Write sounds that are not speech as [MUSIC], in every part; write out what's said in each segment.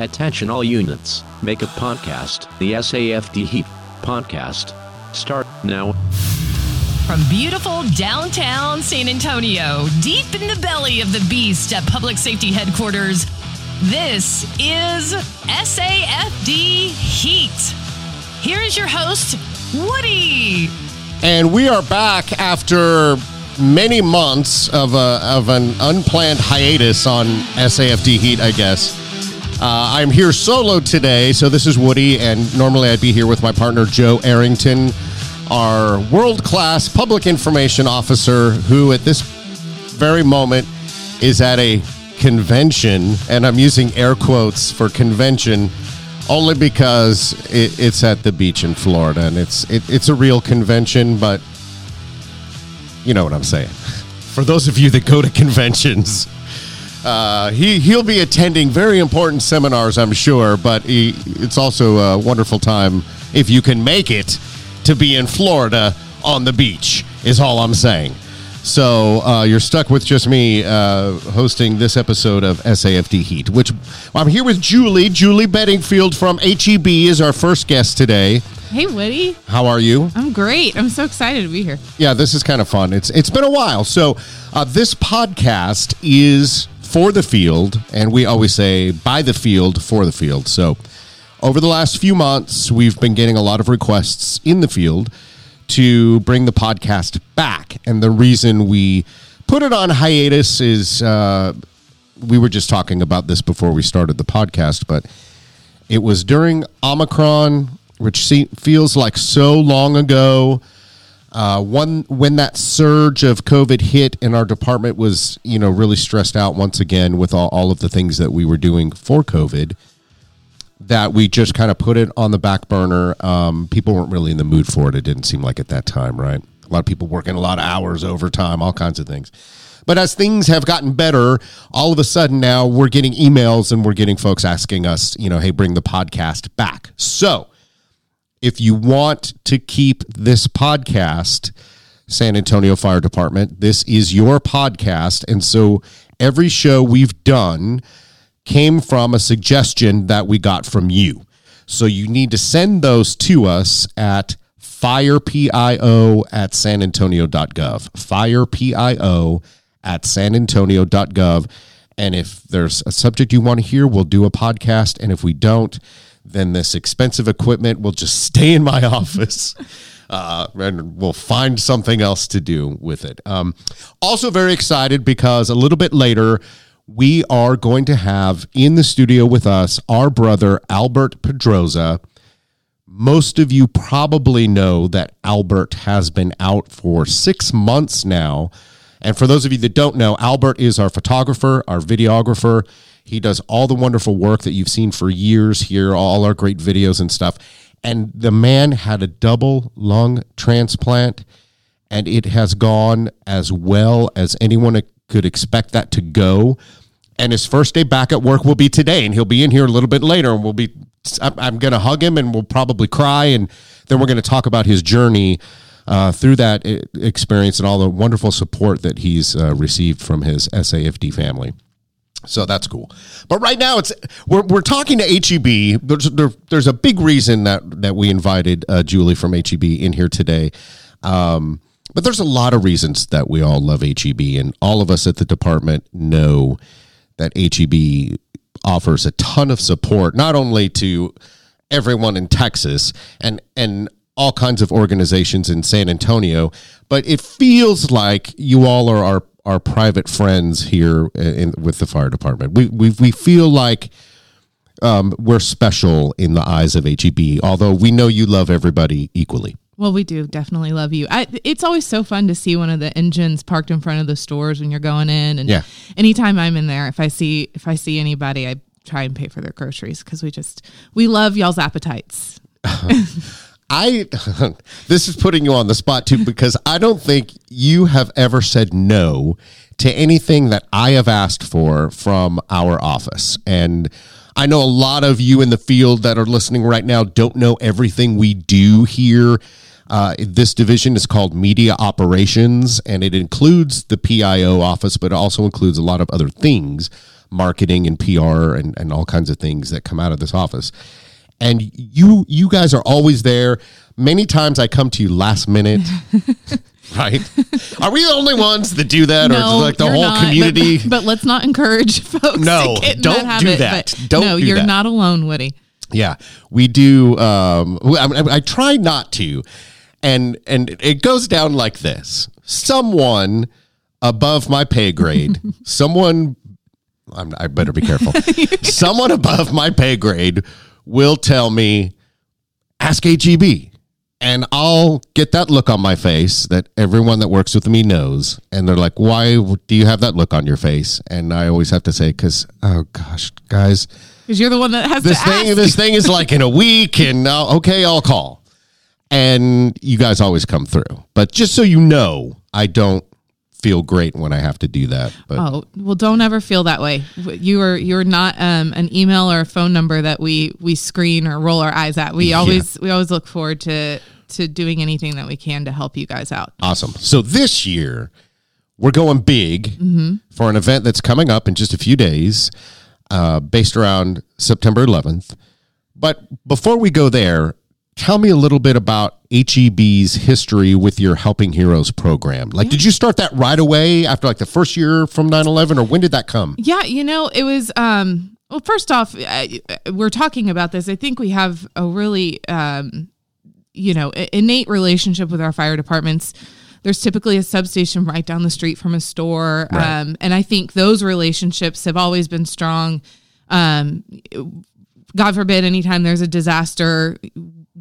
Attention all units, make a podcast. The SAFD Heat podcast. Start now. From beautiful downtown San Antonio, deep in the belly of the beast at Public Safety Headquarters, this is SAFD Heat. Here is your host, Woody. And we are back after many months of, a, of an unplanned hiatus on SAFD Heat, I guess. Uh, I'm here solo today, so this is Woody, and normally I'd be here with my partner Joe Arrington, our world class public information officer, who at this very moment is at a convention, and I'm using air quotes for convention only because it, it's at the beach in Florida, and it's it, it's a real convention, but you know what I'm saying. For those of you that go to conventions, uh, he he'll be attending very important seminars, I'm sure. But he, it's also a wonderful time if you can make it to be in Florida on the beach. Is all I'm saying. So uh, you're stuck with just me uh, hosting this episode of SAFD Heat, which I'm here with Julie. Julie Bedingfield from HEB is our first guest today. Hey, Woody. How are you? I'm great. I'm so excited to be here. Yeah, this is kind of fun. It's it's been a while. So uh, this podcast is for the field, and we always say by the field for the field. So over the last few months, we've been getting a lot of requests in the field to bring the podcast back, and the reason we put it on hiatus is uh, we were just talking about this before we started the podcast, but it was during Omicron, which se- feels like so long ago. Uh, one when that surge of COVID hit and our department was, you know, really stressed out once again with all, all of the things that we were doing for COVID, that we just kind of put it on the back burner. Um, people weren't really in the mood for it. It didn't seem like at that time, right? A lot of people working a lot of hours, overtime, all kinds of things. But as things have gotten better, all of a sudden now we're getting emails and we're getting folks asking us, you know, hey, bring the podcast back. So if you want to keep this podcast, San Antonio Fire Department, this is your podcast. And so every show we've done came from a suggestion that we got from you. So you need to send those to us at firepio at sanantonio.gov. Firepio at sanantonio.gov. And if there's a subject you want to hear, we'll do a podcast. And if we don't, then this expensive equipment will just [LAUGHS] stay in my office. [LAUGHS] Uh, and we'll find something else to do with it. Um, also, very excited because a little bit later, we are going to have in the studio with us our brother, Albert Pedroza. Most of you probably know that Albert has been out for six months now. And for those of you that don't know, Albert is our photographer, our videographer. He does all the wonderful work that you've seen for years here, all our great videos and stuff. And the man had a double lung transplant, and it has gone as well as anyone could expect that to go. And his first day back at work will be today, and he'll be in here a little bit later, and we'll be. I'm, going to hug him, and we'll probably cry, and then we're going to talk about his journey uh, through that e- experience and all the wonderful support that he's uh, received from his SAFD family. So that's cool. But right now, it's we're, we're talking to HEB. There's there, there's a big reason that that we invited uh, Julie from HEB in here today. Um, but there's a lot of reasons that we all love HEB, and all of us at the department know that HEB offers a ton of support, not only to everyone in Texas and and all kinds of organizations in San Antonio, but it feels like you all are our our private friends here in, with the fire department. We we we feel like um, we're special in the eyes of HEB, although we know you love everybody equally. Well, we do definitely love you. I, it's always so fun to see one of the engines parked in front of the stores when you're going in, and Yeah. anytime I'm in there, if I see if I see anybody, I try and pay for their groceries because we just we love y'all's appetites. [LAUGHS] I [LAUGHS] this is putting you on the spot too because I don't think you have ever said no to anything that I have asked for from our office. And I know a lot of you in the field that are listening right now don't know everything we do here. Uh, this division is called Media Operations, and it includes the PIO office, but it also includes a lot of other things. marketing and PR and, and all kinds of things that come out of this office. And you you guys are always there. Many times I come to you last minute. [LAUGHS] right? Are we the only ones that do that, or like the whole not, community? But, [LAUGHS] but let's not encourage [LAUGHS] folks. No, to get don't that do habit, that. Don't no, do you're that. not alone, Woody. Yeah, we do. Um, I, I, I try not to, and and it goes down like this: someone above my pay grade, someone. I'm, I better be careful. someone above my pay grade will tell me, "Ask HEB," and I'll get that look on my face that everyone that works with me knows, and they're like, "Why do you have that look on your face?" And I always have to say, "Because oh gosh, guys." Because you're the one that has this to thing ask. this thing is like in a week and uh, okay i'll call and you guys always come through but just so you know i don't feel great when i have to do that but Oh well, don't ever feel that way. You are you're not um, an email or a phone number that we we screen or roll our eyes at. We always we always look forward to to doing anything that we can to help you guys out. awesome so this year we're going big for an event that's coming up in just a few days uh, based around september 11th but before we go there tell me a little bit about heb's history with your helping heroes program like did you start that right away after like the first year from 9-11 or when did that come Yeah, you know, it was um well first off, uh, we're talking about this. I think we have a really um you know, innate relationship with our fire departments. There's typically a substation right down the street from a store. Right. Um and I think those relationships have always been strong. Um God forbid, anytime there's a disaster,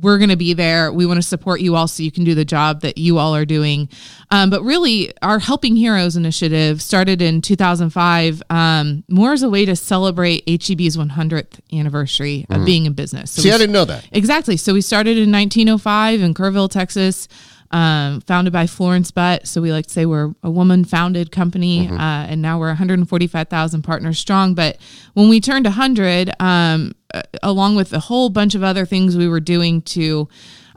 we're going to be there. We want to support you all so you can do the job that you all are doing. Um, but really, our Helping Heroes initiative started in 2005 um, more as a way to celebrate HEB's 100th anniversary of being in business. So see we i didn't know that Exactly. So we started in 1905 in Kerrville, Texas, um, founded by Florence Butt. So we like to say we're a woman founded company, uh, and now we're 145,000 partners strong. But when we turned 100, um, uh, along with a whole bunch of other things we were doing to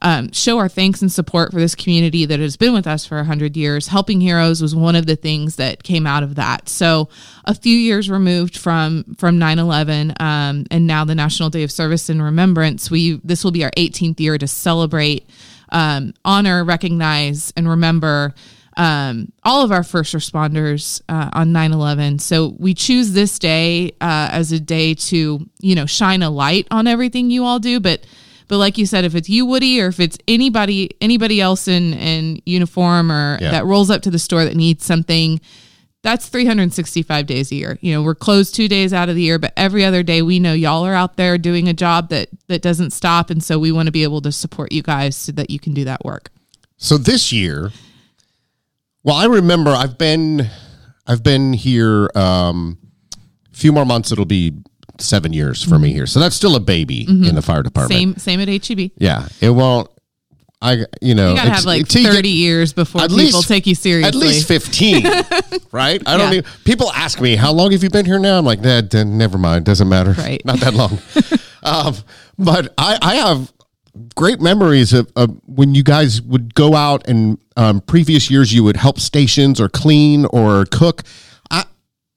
um, show our thanks and support for this community that has been with us for 100 years. Helping Heroes was one of the things that came out of that. So, a few years removed from from 9/11, um, and now the National Day of Service and Remembrance, we this will be our 18th year to celebrate, um, honor, recognize, and remember. Um, all of our first responders uh, on 9-11 so we choose this day uh, as a day to you know shine a light on everything you all do but but like you said, if it's you, Woody, or if it's anybody anybody else in in uniform or Yeah. that rolls up to the store that needs something, that's 365 days a year. You know, we're closed two days out of the year, but every other day we know y'all are out there doing a job that that doesn't stop, and so we want to be able to support you guys so that you can do that work. So this year, well, I remember I've been I've been here um a few more months it'll be 7 years for me here. So that's still a baby in the fire department. Same same at HEB. Yeah, it won't I you know You gotta have like 30 get- years before at people least- take you seriously. At least 15, [LAUGHS] right? I don't Yeah. even, people ask me, how long have you been here now? I'm like, nah, d- never mind. Doesn't matter. Right. [LAUGHS] Not that long. [LAUGHS] um, but I, I have great memories of, of when you guys would go out and um, previous years you would help stations or clean or cook. I,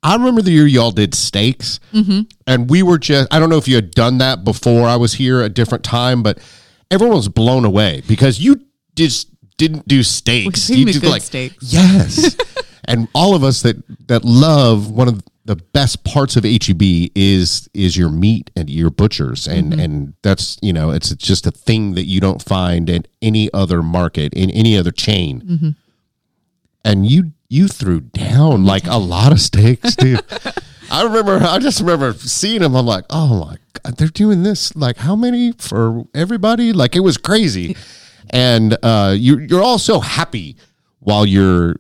I remember the year y'all did steaks Mm-hmm. and we were just, I don't know if you had done that before I was here a different time, but everyone was blown away because you just didn't do steaks. You did good steaks. Yes. [LAUGHS] and all of us that that love one of the best parts of HEB is is your meat and your butchers and Mm-hmm. and that's you know it's just a thing that you don't find in any other market in any other chain. Mm-hmm. And you you threw down like a lot of steaks [LAUGHS] too. I remember I just remember seeing them I'm like, "Oh my god, they're doing this like how many for everybody?" Like it was crazy. and uh you you're all so happy while you're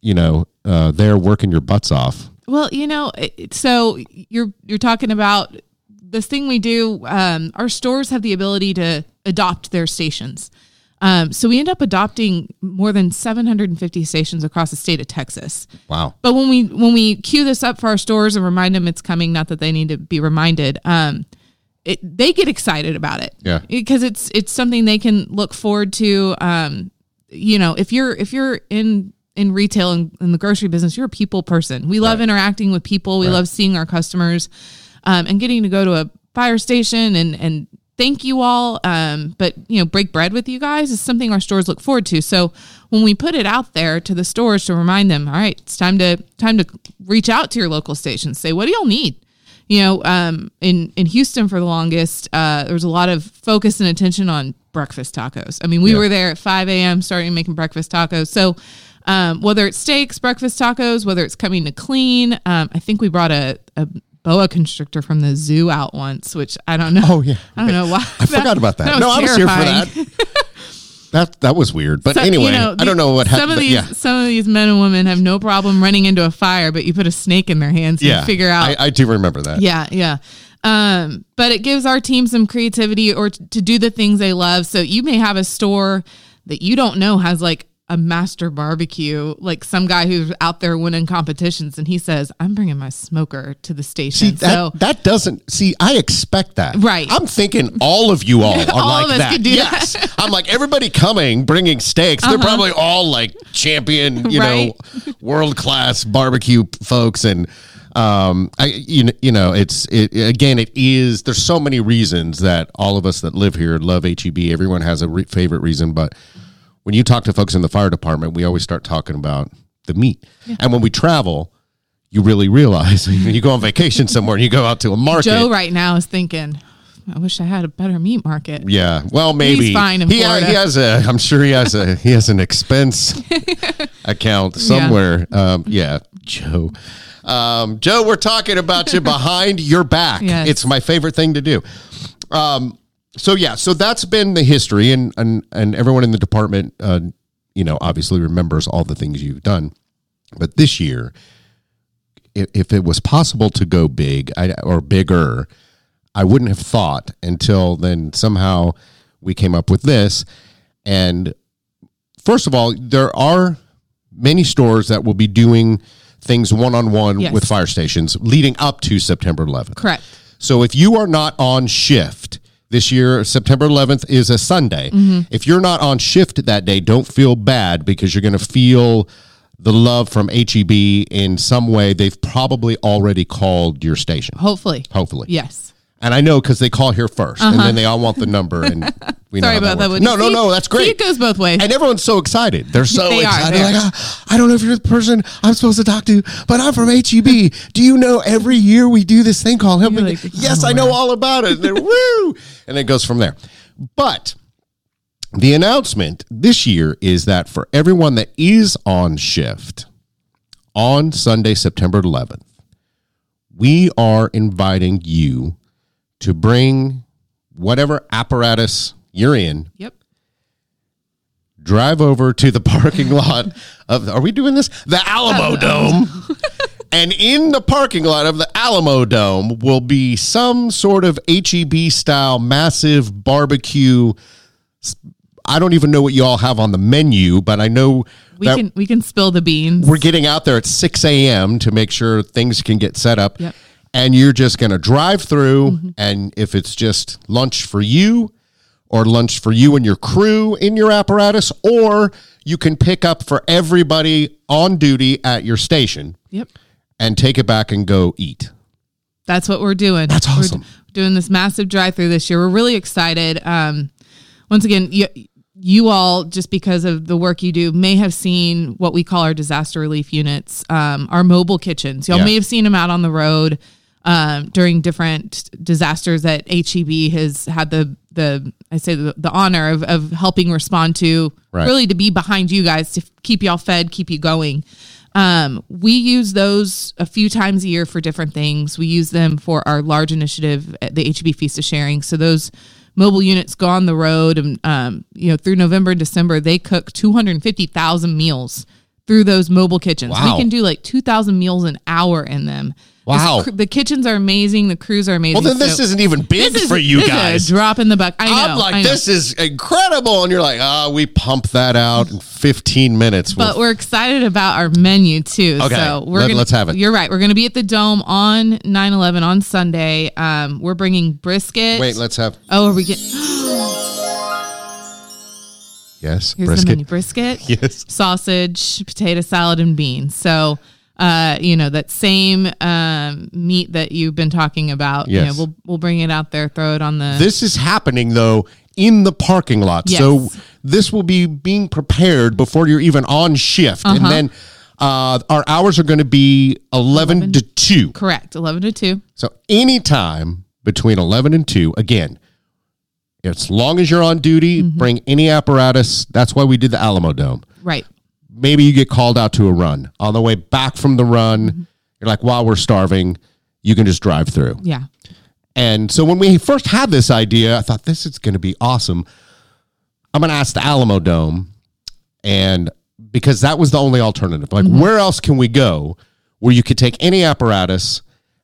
you know uh there working your butts off. Well, you know, so you're you're talking about this thing we do. Um, our stores have the ability to adopt their stations. Um, so we end up adopting more than 750 stations across the state of Texas. Wow. But when we when we queue this up for our stores and remind them it's coming, not that they need to be reminded, um, it, they get excited about it. Yeah. because it's it's something they can look forward to. Um, you know, if you're if you're in in retail and in the grocery business, you're a people person. We love interacting with people. We love seeing our customers, um, and getting to go to a fire station and and thank you all. Um, but you know, break bread with you guys is something our stores look forward to. So when we put it out there to the stores to remind them, all right, it's time to time to reach out to your local stations. Say, what do y'all need? You know, um, in in Houston for the longest, uh, there was a lot of focus and attention on breakfast tacos. I mean, we Yeah. were there at 5 a.m. starting making breakfast tacos. So um, whether it's steaks, breakfast tacos, whether it's coming to clean, um, I think we brought a, a boa constrictor from the zoo out once, which I don't know. Oh, yeah. I don't know why. I forgot about that. no, I was here for that. [LAUGHS] [LAUGHS] that that was weird. But So, anyway, you know, I don't know what some happened. of these yeah. some of these men and women have no problem running into a fire, but you put a snake in their hands and Yeah. figure out. I, I do remember that. yeah, yeah. Um, but it gives our team some creativity or t- to do the things they love. So you may have a store that you don't know has like a master barbecue, like some guy who's out there winning competitions, and he says, "I'm bringing my smoker to the station." See that so that doesn't see. I expect that. Right. I'm thinking all of you all [LAUGHS] are All like that. yes. I'm like everybody coming, bringing steaks. They're probably all like champion, you Right. [LAUGHS] know, world class barbecue folks, and um, I you know, you know, it's it again. It is. There's so many reasons that all of us that live here love HEB. Everyone has a re- favorite reason, but when you talk to folks in the fire department, we always start talking about the meat, and when we travel. You really realize [LAUGHS] you go on vacation somewhere and you go out to a market. Joe right now is thinking, "I wish I had a better meat market." Yeah, well, maybe he's fine in he, Florida. he has a. I'm sure he has a. He has an expense [LAUGHS] account somewhere. Um, yeah, Joe. Um, Joe, we're talking about you [LAUGHS] behind your back. Yes. It's my favorite thing to do. Um, so yeah, so that's been the history, and and and everyone in the department, uh, you know, obviously remembers all the things you've done. But this year, if, if it was possible to go big I, or bigger, I wouldn't have thought until then somehow we came up with this. And first of all, there are many stores that will be doing things one on one with fire stations leading up to September 11th. Correct. So if you are not on shift this year, September 11th is a Sunday. Mm-hmm. If you're not on shift that day, don't feel bad because you're going to feel the love from HEB in some way. They've probably already called your station, Hopefully. hopefully. Yes. And I know because they call here 1st and then they all want the number. And [LAUGHS] we know Uh-huh. Sorry how about that. Woody. No, no, no. That's see, great. it goes both ways. And everyone's so excited. They're so [LAUGHS] They are, excited. they like, are. "Ah, I don't know if you're the person I'm supposed to talk to, but I'm from HEB. Do you know every year we do this thing called Help like, yes, oh, I know wow. all about it. And [LAUGHS] woo, and it goes from there. But the announcement this year is that for everyone that is on shift on Sunday, September 11th, we are inviting you to bring whatever apparatus you're in Yep. drive over to the parking [LAUGHS] lot of are we doing this the alamo dome [LAUGHS] and in the parking lot of the alamo dome will be some sort of heb style massive barbecue i don't even know what you all have on the menu but i know We can we can spill the beans. we're getting out there at 6 a.m to make sure things can get set up Yep. And you're just going to drive through Mm-hmm. and if it's just lunch for you or lunch for you and your crew in your apparatus or you can pick up for everybody on duty at your station Yep. and take it back and go eat That's what we're doing. That's We're awesome. doing this massive drive through this year. We're really excited. Um, once again, you, you all, just because of the work you do, may have seen what we call our disaster relief units, um, our mobile kitchens. Y'all Yeah. may have seen them out on the road um, during different disasters that HEB has had the the I say the, the honor of, of helping respond to. Right. Really, to be behind you guys to keep y'all fed, keep you going. Um, we use those a few times a year for different things. We use them for our large initiative, at the HEB Feast of Sharing. So those mobile units go on the road, and um, you know through November and December, they cook two hundred fifty thousand meals through those mobile kitchens. Wow. We can do like two thousand meals an hour in them. Wow. Cr- the kitchens are amazing. The crews are amazing. well then this So- isn't even big is- for you guys drop in the bucket. I know. I'm like, I know. this is incredible. And you're like, ah, we pump that out in 15 minutes. But We'll- we're excited about our menu too. Okay, So we're let- gonna, let's have it. You're right. We're going to be at the Dome on 9/11 on Sunday. Um, we're bringing brisket. wait, let's have. Oh, are we getting? Yes, Here's brisket. the menu: brisket, [LAUGHS] Yes. sausage, potato salad, and beans. So, uh, you know that same um, meat that you've been talking about. You know, we'll we'll bring it out there, throw it on the. This is happening though in the parking lot. Yes. So this will be being prepared before you're even on shift, Uh-huh. and then uh, our hours are going to be eleven, to two. correct, eleven to two. So anytime between 11 and 2, again, as long as you're on duty, Mm-hmm. bring any apparatus. That's why we did the Alamo Dome. Right. Maybe you get called out to a run. On the way back from the run, Mm-hmm. you're like, while we're starving, you can just drive through. Yeah. And so when we first had this idea, I thought this is going to be awesome. I'm going to ask the Alamo Dome, and because that was the only alternative. Like, Mm-hmm. where else can we go where you could take any apparatus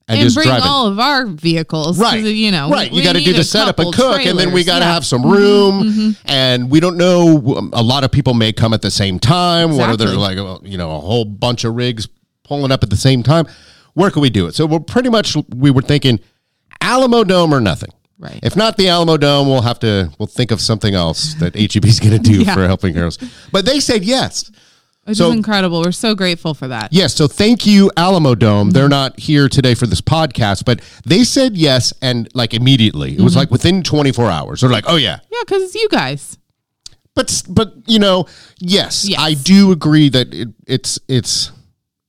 and, And just bring all of our vehicles, Right. You know, right. You got to do the setup and cook, and then we got to Yeah. Mm-hmm. have some room. And we don't know. um, A lot of people may come at the same time. What are there like, you know, a whole bunch of rigs pulling up at the same time? Where can we do it? So we're pretty much we were thinking Alamo Dome or nothing. Right. If not the Alamo Dome, we'll have to we'll think of something else that HEB is going to do [LAUGHS] Yeah. for helping heroes. But they said yes. Which So- is incredible. We're so grateful for that. Yes, so thank you, Alamo Dome. They're mm-hmm. not here today for this podcast, but they said yes and like immediately. It was mm-hmm. like within 24 hours. They're like, oh yeah. Yeah, because it's you guys. But but you know, yes, Yes. I do agree that it, it's it's mm-hmm.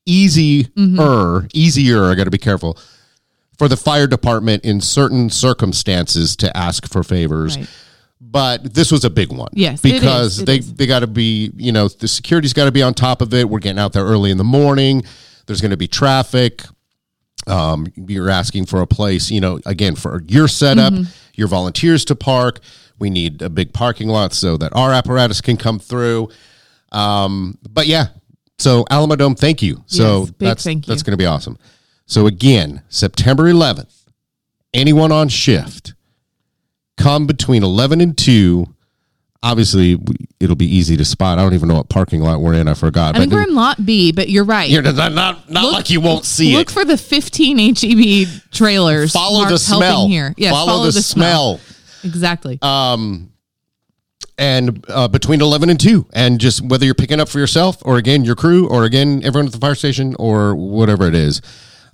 easier, easier. I got to be careful for the fire department in certain circumstances to ask for favors. Right. But this was a big one. Yes, because It they is. they got to be you know the security's got to be on top of it. We're getting out there early in the morning. There's going to be traffic. Um, you're asking for a place, you know, again for your setup, Mm-hmm. your volunteers to park. We need a big parking lot so that our apparatus can come through. Um, but yeah, so Alamo Dome, thank you. So Yes, big that's thank you. that's going to be awesome. So again, September 11th, anyone on shift, come between 11 and 2. Obviously, it'll be easy to spot. I don't even know what parking lot we're in. I forgot. I think we're in lot B, but you're right. you're not not, not Look- like you won't see Look it. for the 15 HEB trailers. Follow the Mark's helping smell. here. Yes, follow, the, smell. Exactly. and uh, between 11 and 2 and just whether you're picking up for yourself or again your crew or again everyone at the fire station or whatever it is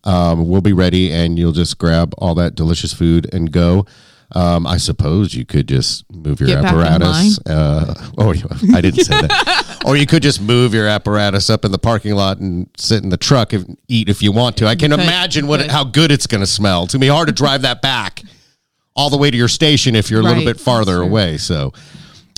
um, we'll be ready and you'll just grab all that delicious food and go um, I suppose you could just move your Get apparatus. Uh, oh, I didn't say that. [LAUGHS] or you could just move your apparatus up in the parking lot and sit in the truck and eat if you want to. I can could, imagine what how good it's going to smell. It's going to be hard to drive that back all the way to your station if you're a little bit farther away. So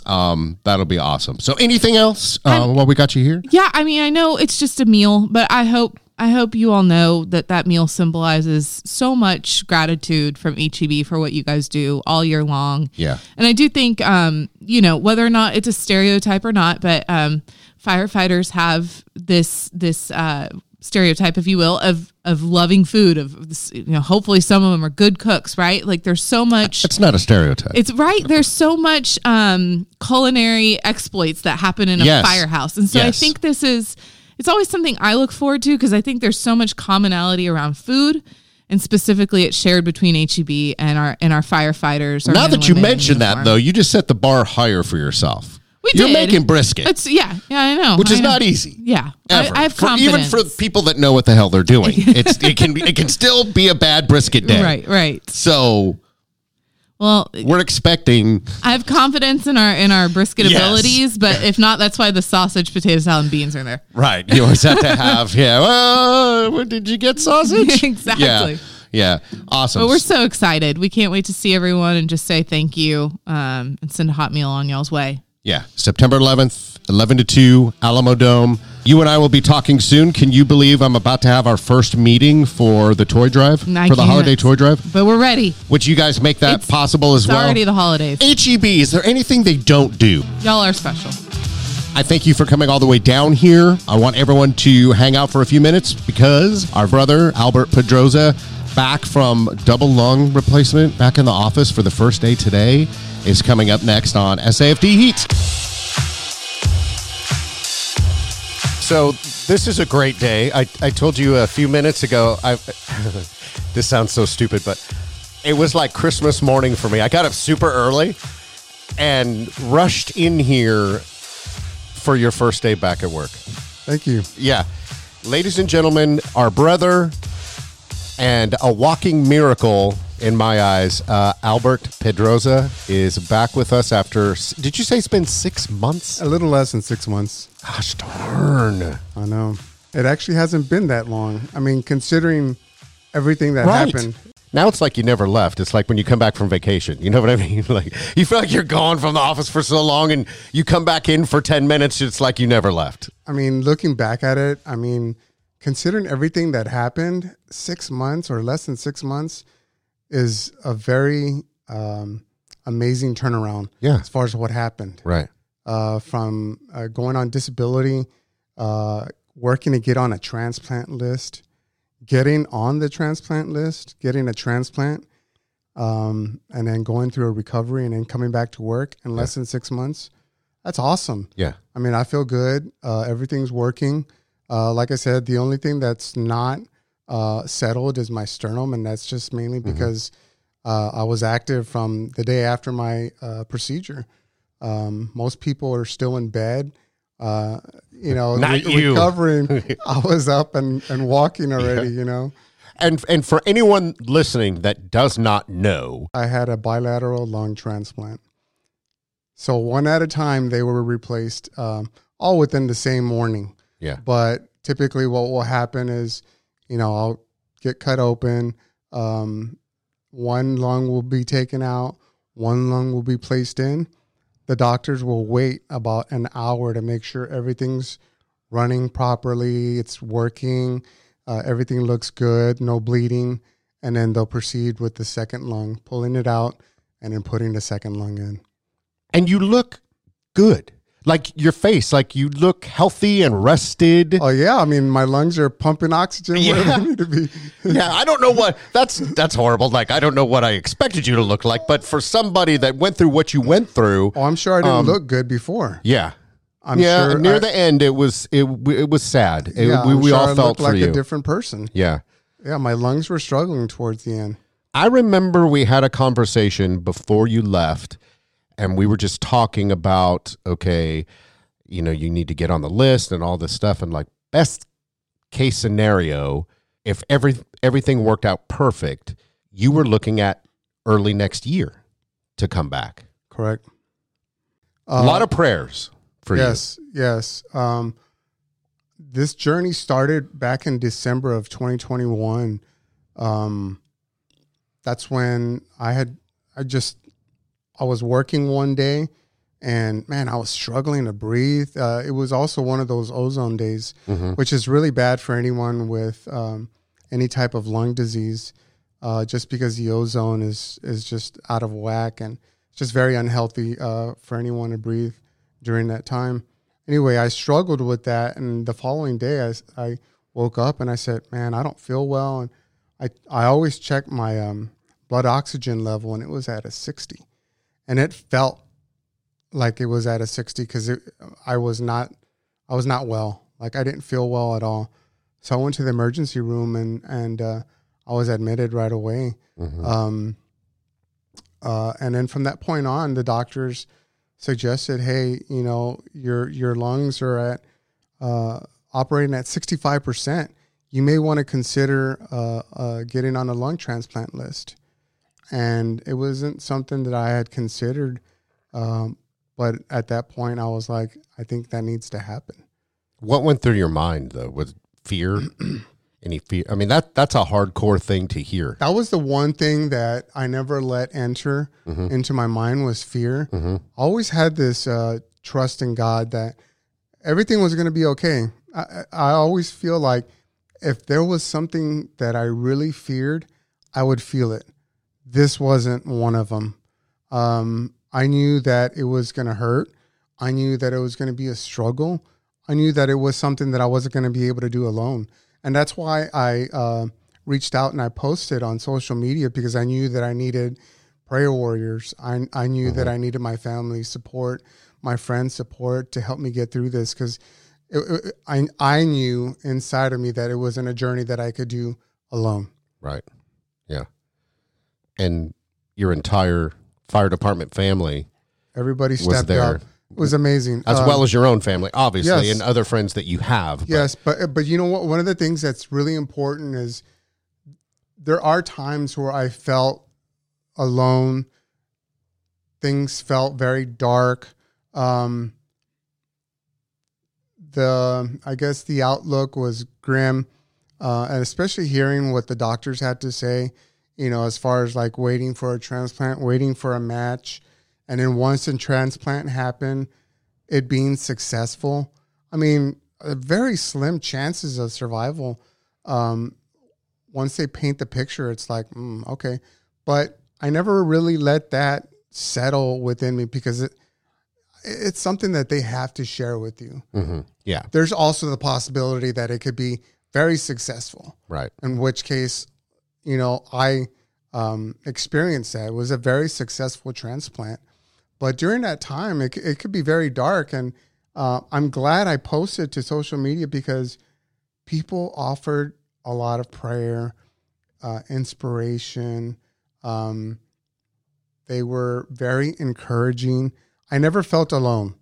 um, that'll be awesome. So anything else uh, while we got you here? yeah, I mean, I know it's just a meal, but I hope I hope you all know that that meal symbolizes so much gratitude from HEB for what you guys do all year long. Yeah. And I do think, um, you know, whether or not it's a stereotype or not, but um, firefighters have this this uh, stereotype, if you will, of of loving food. Of you know, hopefully some of them are good cooks, right? Like there's so much. It's not a stereotype. It's right. There's so much um, culinary exploits that happen in a Yes. firehouse, and so I think this is. It's always something I look forward to because I think there's so much commonality around food, and specifically it's shared between HEB and our and our firefighters. our now that you mention that, though, you just set the bar higher for yourself. We You're did. making brisket, It's yeah, yeah, I know, which I is know. not easy. Yeah, I. I have For- confidence. even for people that know what the hell they're doing. [LAUGHS] It's it can be, it can still be a bad brisket day. right, right. So Well, we're expecting I have confidence in our in our brisket Yes. abilities, but if not, that's why the sausage, potato salad, and beans are there. right. You always have to have yeah. [LAUGHS] Well, what, did you get sausage? [LAUGHS] Exactly. Yeah. Yeah. Awesome. But we're so excited. We can't wait to see everyone and just say thank you um, and send a hot meal on y'all's way. Yeah, September 11th, 11 to 2, Alamo Dome. You and I will be talking soon. Can you believe I'm about to have our first meeting for the toy drive, for the holiday toy drive? But we're ready. Which you guys make that It's- possible as It's well. already the holidays. HEB, is there anything they don't do? Y'all are special. I thank you for coming all the way down here. I want everyone to hang out for a few minutes because our brother, Albert Pedroza, back from double lung replacement, back in the office for the first day today, is coming up next on SAFD Heat. So, this is a great day. I, I told you a few minutes ago, I, [LAUGHS] this sounds so stupid, but it was like Christmas morning for me. I got up super early and rushed in here for your first day back at work. Thank you. Yeah. Ladies and gentlemen, our brother and a walking miracle in my eyes, uh, Albert Pedroza is back with us after, did you say it's been six months? A little less than six months. Gosh darn. I know. It actually hasn't been that long. I mean, considering everything that Right. happened. Now it's like you never left. It's like when you come back from vacation. You know what I [LAUGHS] mean? Like you feel like you're gone from the office for so long and you come back in for 10 minutes. It's like you never left. I mean, looking back at it, I mean, considering everything that happened, six months or less than six months is a very um, amazing turnaround. Yeah. As far as what happened, Right. uh, from uh, going on disability, uh, working to get on a transplant list, getting on the transplant list, getting a transplant, um, and then going through a recovery and then coming back to work in less than six months. That's awesome. Yeah. I mean, I feel good. Uh, everything's working. Uh, like I said, the only thing that's not uh, settled is my sternum, and that's just mainly Mm-hmm. because uh, I was active from the day after my uh, procedure. Um, most people are still in bed. Uh, you know, Not you. recovering. [LAUGHS] I was up and, and walking already. You know, And and for anyone listening that does not know, I had a bilateral lung transplant. So one at a time, they were replaced, um, all within the same morning. yeah. But typically, what will happen is, you know, I'll get cut open. Um, one lung will be taken out, one lung will be placed in. The doctors will wait about an hour to make sure everything's running properly, it's working, uh, everything looks good, no bleeding. And then they'll proceed with the second lung, pulling it out and then putting the second lung in. And you look good. Like your face, like you look healthy and rested. Oh, yeah. I mean, my lungs are pumping oxygen where Yeah. [LAUGHS] they need to be. [LAUGHS] yeah, I don't know what that's that's horrible. Like I don't know what I expected you to look like, but for somebody that went through what you went through, Oh, I'm sure I didn't Um, look good before. yeah. I'm yeah, sure near I- the end it was it it was sad. It- yeah, we we sure all I felt like you. a different person. yeah. Yeah, my lungs were struggling towards the end. I remember we had a conversation before you left, and we were just talking about okay, you know, you need to get on the list and all this stuff, and like best case scenario, if every everything worked out perfect, you were looking at early next year to come back. Correct. a lot of prayers for you. yes, yes. Um, this journey started back in December of 2021. Um, that's when I had I just I was working one day, and man, I was struggling to breathe. Uh, it was also one of those ozone days, which is really bad for anyone with um, any type of lung disease, uh, just because the ozone is is just out of whack and it's just very unhealthy uh, for anyone to breathe during that time. Anyway, I struggled with that, and the following day, I, I woke up and I said, "Man, I don't feel well." And I I always check my um, blood oxygen level, and it was at a sixty, and it felt like it was at a sixty because I was not I was not well. Like I didn't feel well at all. So I went to the emergency room and and uh, I was admitted right away. Um, uh, and then from that point on, the doctors suggested, "Hey, you know, your your lungs are at uh, operating at sixty five percent. You may want to consider uh, uh, getting on a lung transplant list." And it wasn't something that I had considered, um, but at that point, I was like, "I think that needs to happen." What went through your mind though? Was fear? [CLEARS THROAT] Any fear? I mean that that's a hardcore thing to hear. That was the one thing that I never let enter into my mind was fear. I always had this uh, trust in God that everything was going to be okay. I I always feel like if there was something that I really feared, I would feel it. This wasn't one of them. Um, I knew that it was going to hurt. I knew that it was going to be a struggle. I knew that it was something that I wasn't going to be able to do alone. And that's why I uh, reached out and I posted on social media because I knew that I needed prayer warriors. I, I knew that I needed my family support, my friends' support to help me get through this because I, I knew inside of me that it wasn't a journey that I could do alone. Right. Yeah. And your entire fire department family Everybody stepped there. up. it was amazing. as Um, well as your own family, obviously, yes. and other friends that you have. but- Yes, but but you know what? One of the things that's really important is there are times where I felt alone. Things felt very dark. Um, the I guess the outlook was grim, uh, and especially hearing what the doctors had to say. You know, as far as like waiting for a transplant, waiting for a match, and then once a transplant happened, it being successful. I mean, very slim chances of survival. Um, once they paint the picture, it's like, mm, okay. But I never really let that settle within me because it, it's something that they have to share with you. Mm-hmm. yeah, There's also the possibility that it could be very successful, right. in which case, you know, I um, experienced that. It was a very successful transplant. But during that time, it, it could be very dark. And uh, I'm glad I posted to social media because people offered a lot of prayer, uh, inspiration. Um, they were very encouraging. I never felt alone.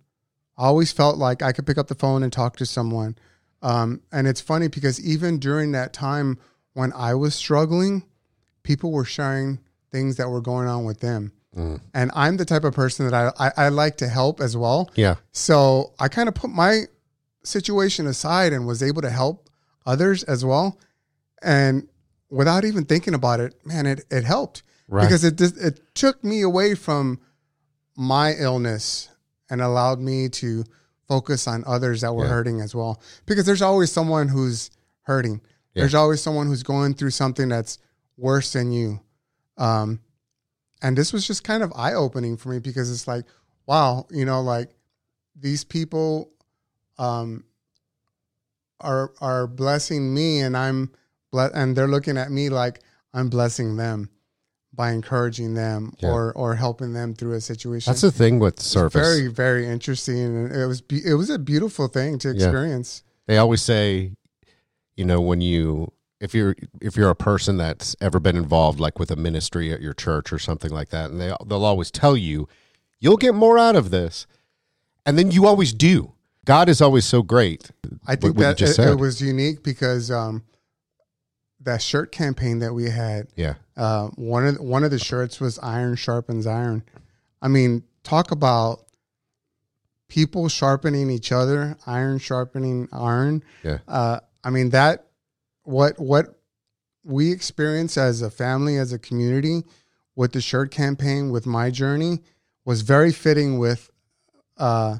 I always felt like I could pick up the phone and talk to someone. Um, and it's funny because even during that time when I was struggling, people were sharing things that were going on with them. Mm. And I'm the type of person that I, I, I like to help as well. Yeah, So I kind of put my situation aside and was able to help others as well. And without even thinking about it, man, it, it helped Right. because it it took me away from my illness and allowed me to focus on others that were Yeah. hurting as well. Because there's always someone who's hurting. Yeah. There's always someone who's going through something that's worse than you. Um, and this was just kind of eye opening for me because it's like, wow, you know, like these people um, are are blessing me, and I'm ble- and they're looking at me like I'm blessing them by encouraging them Yeah. or or helping them through a situation. that's the thing with service. very very interesting, and it was be- it was a beautiful thing to Yeah. experience. they always say, you know, when you if you're if you're a person that's ever been involved like with a ministry at your church or something like that, and they they'll always tell you, you'll get more out of this, and then you always do. God is always so great. I think that it, it was unique because um, that shirt campaign that we had, Yeah, uh, one of one of the shirts was "Iron sharpens iron." I mean, talk about people sharpening each other, iron sharpening iron. yeah, Uh, I mean that what what we experience as a family, as a community, with the shirt campaign, with my journey, was very fitting with uh,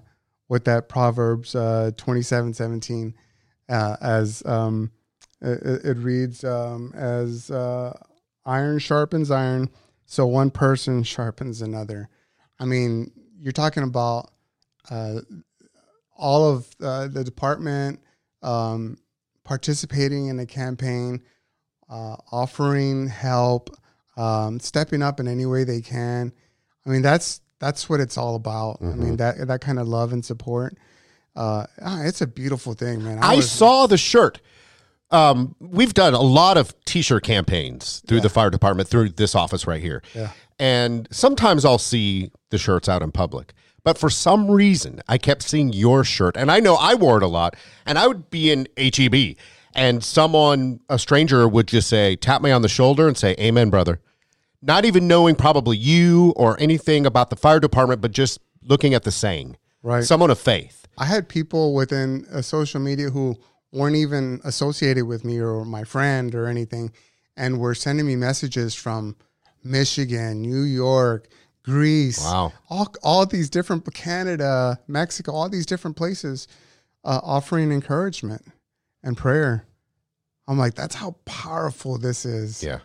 with that Proverbs uh, twenty seven seventeen, uh, as um, it, it reads um, as uh, iron sharpens iron, so one person sharpens another. I mean, you're talking about uh, all of uh, the department um, participating in the campaign, uh, offering help, um, stepping up in any way they can. I mean, that's that's what it's all about. I mean, that that kind of love and support. Uh, ah, it's a beautiful thing, man. I was- saw the shirt. Um, we've done a lot of t-shirt campaigns through the fire department through this office right here. Yeah. And sometimes I'll see the shirts out in public. But for some reason, I kept seeing your shirt. And I know I wore it a lot. And I would be in HEB and someone, a stranger, would just say, tap me on the shoulder and say, Amen, brother. Not even knowing probably you or anything about the fire department, but just looking at the saying. Right. Someone of faith. I had people within uh, social media who weren't even associated with me or my friend or anything, and were sending me messages from Michigan, New York, Greece, Wow. all all these different Canada, Mexico, all these different places, uh, offering encouragement and prayer. I'm like, that's how powerful this is. Yeah.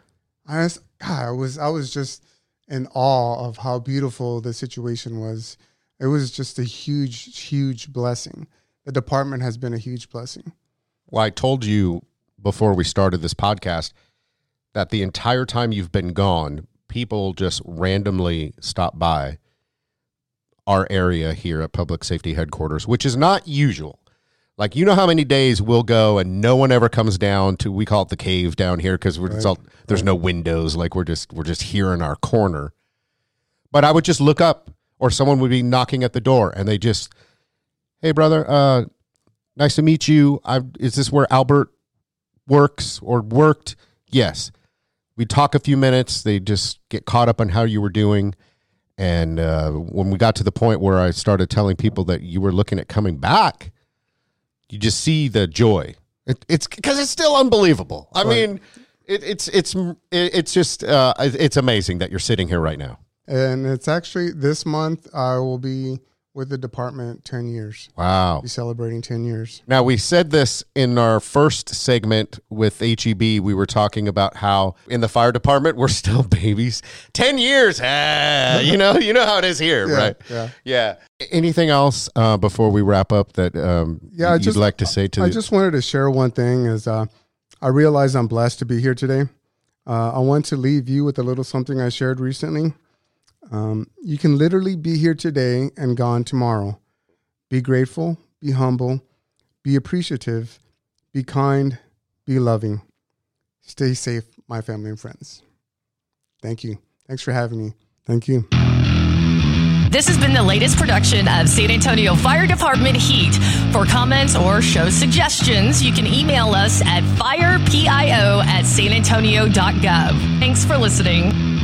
I was, God, I was, I was just in awe of how beautiful the situation was. It was just a huge, huge blessing. The department has been a huge blessing. Well, I told you before we started this podcast that the entire time you've been gone, people just randomly stop by our area here at Public Safety Headquarters, which is not usual. Like you know how many days we'll go and no one ever comes down to we call it the cave down here because we're it's all there's no windows like we're just we're just here in our corner. But I would just look up or someone would be knocking at the door and they just, hey, brother, uh, nice to meet you. I, is this where Albert works or worked? Yes. We talk a few minutes. They just get caught up on how you were doing. And uh, when we got to the point where I started telling people that you were looking at coming back, you just see the joy. It, it's because it's still unbelievable. I mean, it, it's it's it's just uh, it's amazing that you're sitting here right now. And it's actually this month I will be with the department 10 years. Wow. Be celebrating 10 years. Now, we said this in our first segment with HEB. We were talking about how in the fire department, we're [LAUGHS] still babies. 10 years. Ah, you know, you know how it is here, Yeah, right? yeah. Yeah. Anything else uh, before we wrap up that um, Yeah, I you'd just- like to say to I the just wanted to share one thing is uh, I realize I'm blessed to be here today. Uh, I want to leave you with a little something I shared recently. Um, you can literally be here today and gone tomorrow. Be grateful, be humble, be appreciative, be kind, be loving. Stay safe, my family and friends. Thank you. Thanks for having me. Thank you. This has been the latest production of San Antonio Fire Department Heat. For comments or show suggestions, you can email us at firepio at sanantonio.gov. Thanks for listening.